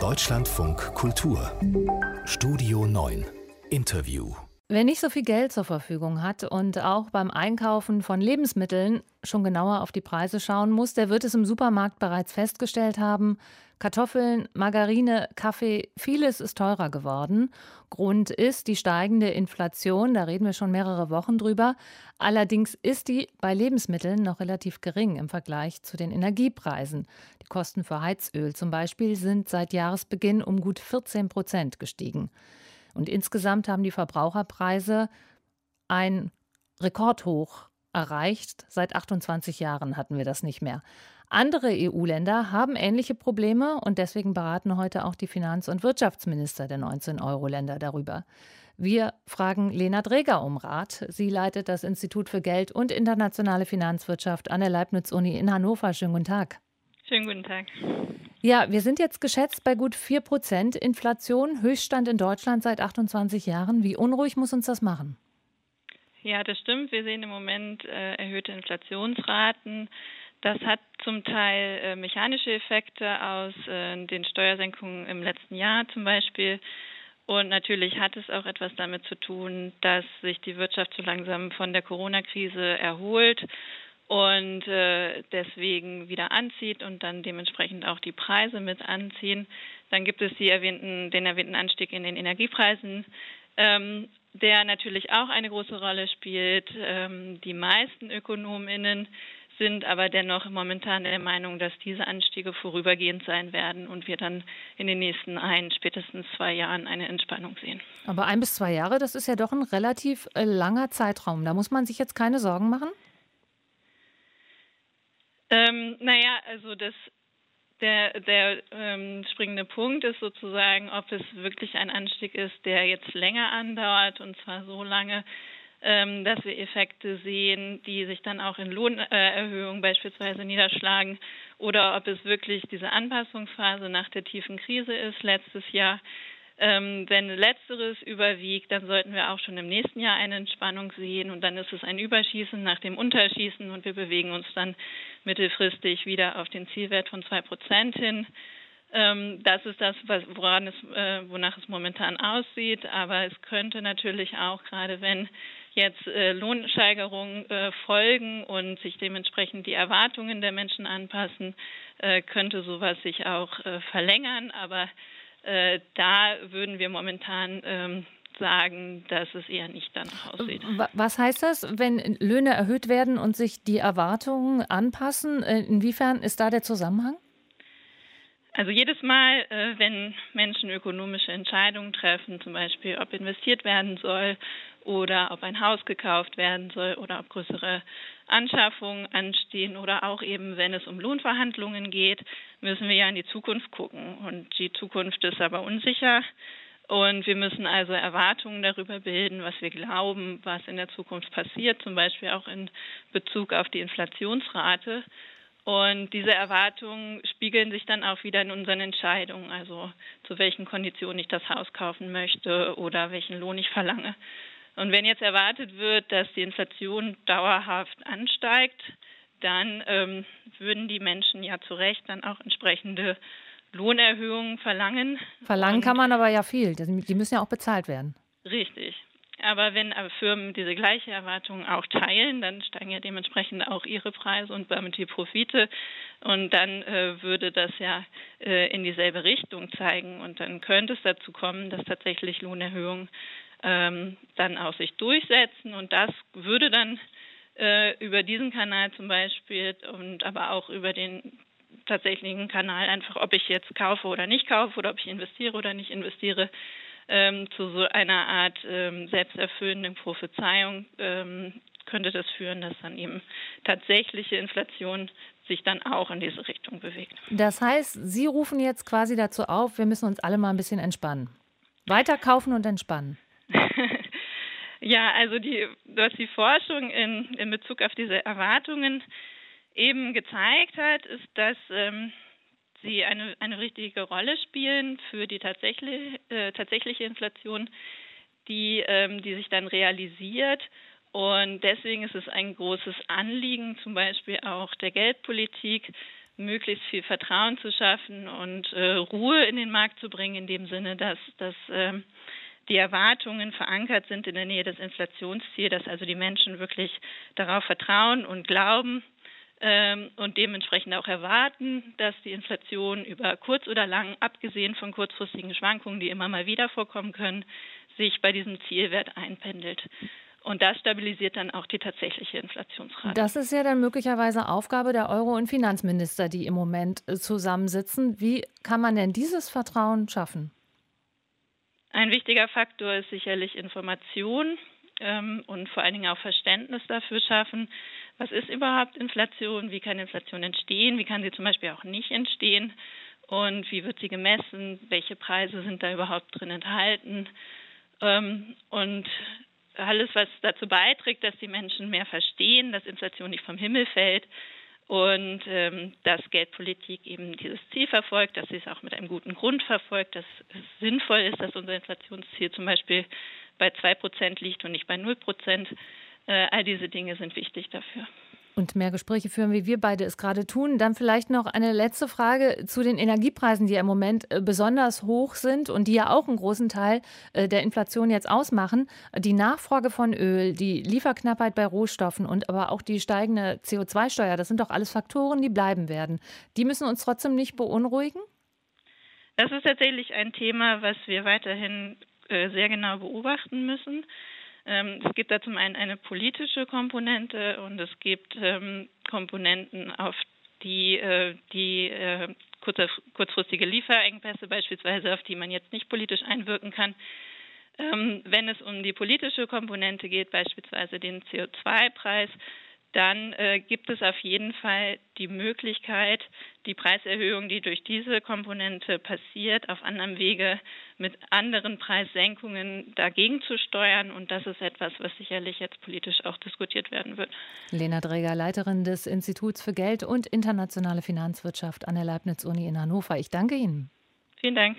Deutschlandfunk Kultur. Studio 9 Interview. Wer nicht so viel Geld zur Verfügung hat und auch beim Einkaufen von Lebensmitteln schon genauer auf die Preise schauen muss, der wird es im Supermarkt bereits festgestellt haben, Kartoffeln, Margarine, Kaffee, vieles ist teurer geworden. Grund ist die steigende Inflation, da reden wir schon mehrere Wochen drüber. Allerdings ist die bei Lebensmitteln noch relativ gering im Vergleich zu den Energiepreisen. Die Kosten für Heizöl zum Beispiel sind seit Jahresbeginn um gut 14 Prozent gestiegen. Und insgesamt haben die Verbraucherpreise ein Rekordhoch erreicht. Seit 28 Jahren hatten wir das nicht mehr. Andere EU-Länder haben ähnliche Probleme und deswegen beraten heute auch die Finanz- und Wirtschaftsminister der 19 Euro-Länder darüber. Wir fragen Lena Dreger um Rat. Sie leitet das Institut für Geld und internationale Finanzwirtschaft an der Leibniz-Uni in Hannover. Schönen guten Tag. Schönen guten Tag. Ja, wir sind jetzt geschätzt bei gut 4 Prozent Inflation, Höchststand in Deutschland seit 28 Jahren. Wie unruhig muss uns das machen? Ja, das stimmt. Wir sehen im Moment äh, erhöhte Inflationsraten. Das hat zum Teil äh, mechanische Effekte aus äh, den Steuersenkungen im letzten Jahr zum Beispiel. Und natürlich hat es auch etwas damit zu tun, dass sich die Wirtschaft so langsam von der Corona-Krise erholt und äh, deswegen wieder anzieht und dann dementsprechend auch die Preise mit anziehen. Dann gibt es erwähnten, den erwähnten Anstieg in den Energiepreisen, ähm, der natürlich auch eine große Rolle spielt. Ähm, die meisten Ökonominnen sind aber dennoch momentan der Meinung, dass diese Anstiege vorübergehend sein werden und wir dann in den nächsten ein, spätestens zwei Jahren eine Entspannung sehen. Aber ein bis zwei Jahre, das ist ja doch ein relativ äh, langer Zeitraum. Da muss man sich jetzt keine Sorgen machen? Ähm, naja, also das der, der ähm, springende Punkt ist sozusagen, ob es wirklich ein Anstieg ist, der jetzt länger andauert und zwar so lange, ähm, dass wir Effekte sehen, die sich dann auch in Lohnerhöhungen beispielsweise niederschlagen, oder ob es wirklich diese Anpassungsphase nach der tiefen Krise ist letztes Jahr. Ähm, wenn letzteres überwiegt, dann sollten wir auch schon im nächsten Jahr eine Entspannung sehen und dann ist es ein Überschießen nach dem Unterschießen und wir bewegen uns dann mittelfristig wieder auf den Zielwert von zwei Prozent hin. Ähm, das ist das, woran es, äh, wonach es momentan aussieht. Aber es könnte natürlich auch, gerade wenn jetzt äh, Lohnsteigerungen äh, folgen und sich dementsprechend die Erwartungen der Menschen anpassen, könnte sowas sich auch verlängern. Aber da würden wir momentan ähm, sagen, dass es eher nicht danach aussieht. Was heißt das, wenn Löhne erhöht werden und sich die Erwartungen anpassen? Äh, inwiefern ist da der Zusammenhang? Also jedes Mal, äh, wenn Menschen ökonomische Entscheidungen treffen, zum Beispiel ob investiert werden soll oder ob ein Haus gekauft werden soll oder ob größere Anschaffungen anstehen oder auch eben, wenn es um Lohnverhandlungen geht, müssen wir ja in die Zukunft gucken. Und die Zukunft ist aber unsicher. Und wir müssen also Erwartungen darüber bilden, was wir glauben, was in der Zukunft passiert, zum Beispiel auch in Bezug auf die Inflationsrate. Und diese Erwartungen spiegeln sich dann auch wieder in unseren Entscheidungen, also zu welchen Konditionen ich das Haus kaufen möchte oder welchen Lohn ich verlange. Und wenn jetzt erwartet wird, dass die Inflation dauerhaft ansteigt, dann ähm, würden die Menschen ja zu Recht dann auch entsprechende Lohnerhöhungen verlangen. Verlangen kann man aber ja viel. Die müssen ja auch bezahlt werden. Richtig. Aber wenn Firmen diese gleiche Erwartung auch teilen, dann steigen ja dementsprechend auch ihre Preise und damit die Profite. Und dann äh, würde das ja äh, in dieselbe Richtung zeigen. Und dann könnte es dazu kommen, dass tatsächlich Lohnerhöhungen ähm, dann auch sich durchsetzen. Und das würde dann äh, über diesen Kanal zum Beispiel und aber auch über den tatsächlichen Kanal einfach, ob ich jetzt kaufe oder nicht kaufe oder ob ich investiere oder nicht investiere, ähm, zu so einer Art ähm, selbsterfüllenden Prophezeiung ähm, könnte das führen, dass dann eben tatsächliche Inflation sich dann auch in diese Richtung bewegt. Das heißt, Sie rufen jetzt quasi dazu auf, wir müssen uns alle mal ein bisschen entspannen. Weiter kaufen und entspannen. ja, also die, was die Forschung in, in Bezug auf diese Erwartungen eben gezeigt hat, ist, dass ähm, sie eine, eine richtige Rolle spielen für die tatsächliche, äh, tatsächliche Inflation, die, ähm, die sich dann realisiert. Und deswegen ist es ein großes Anliegen, zum Beispiel auch der Geldpolitik, möglichst viel Vertrauen zu schaffen und äh, Ruhe in den Markt zu bringen, in dem Sinne, dass, dass äh, die Erwartungen verankert sind in der Nähe des Inflationsziels, dass also die Menschen wirklich darauf vertrauen und glauben ähm, und dementsprechend auch erwarten, dass die Inflation über kurz oder lang, abgesehen von kurzfristigen Schwankungen, die immer mal wieder vorkommen können, sich bei diesem Zielwert einpendelt. Und das stabilisiert dann auch die tatsächliche Inflationsrate. Das ist ja dann möglicherweise Aufgabe der Euro- und Finanzminister, die im Moment äh, zusammensitzen. Wie kann man denn dieses Vertrauen schaffen? Ein wichtiger Faktor ist sicherlich Information ähm, und vor allen Dingen auch Verständnis dafür schaffen. Was ist überhaupt Inflation? Wie kann Inflation entstehen? Wie kann sie zum Beispiel auch nicht entstehen? Und wie wird sie gemessen? Welche Preise sind da überhaupt drin enthalten? Ähm, und alles, was dazu beiträgt, dass die Menschen mehr verstehen, dass Inflation nicht vom Himmel fällt und ähm, dass Geldpolitik eben dieses Ziel verfolgt, dass sie es auch mit einem guten Grund verfolgt, dass es sinnvoll ist, dass unser Inflationsziel zum Beispiel bei 2% liegt und nicht bei 0%. Äh, all diese Dinge sind wichtig dafür und mehr Gespräche führen, wie wir beide es gerade tun. Dann vielleicht noch eine letzte Frage zu den Energiepreisen, die ja im Moment äh, besonders hoch sind und die ja auch einen großen Teil äh, der Inflation jetzt ausmachen. Die Nachfrage von Öl, die Lieferknappheit bei Rohstoffen und aber auch die steigende CO2-Steuer, das sind doch alles Faktoren, die bleiben werden. Die müssen uns trotzdem nicht beunruhigen? Das ist tatsächlich ein Thema, was wir weiterhin äh, sehr genau beobachten müssen. Ähm, es gibt da zum einen eine politische Komponente und es gibt ähm, Komponenten, auf die äh, die äh, kurzfristige Lieferengpässe beispielsweise, auf die man jetzt nicht politisch einwirken kann. Ähm, wenn es um die politische Komponente geht, beispielsweise den CO2-Preis, dann äh, gibt es auf jeden Fall die Möglichkeit, die Preiserhöhung, die durch diese Komponente passiert, auf anderem Wege mit anderen Preissenkungen dagegen zu steuern. Und das ist etwas, was sicherlich jetzt politisch auch diskutiert werden wird. Lena Dräger, Leiterin des Instituts für Geld und internationale Finanzwirtschaft an der Leibniz-Uni in Hannover. Ich danke Ihnen. Vielen Dank.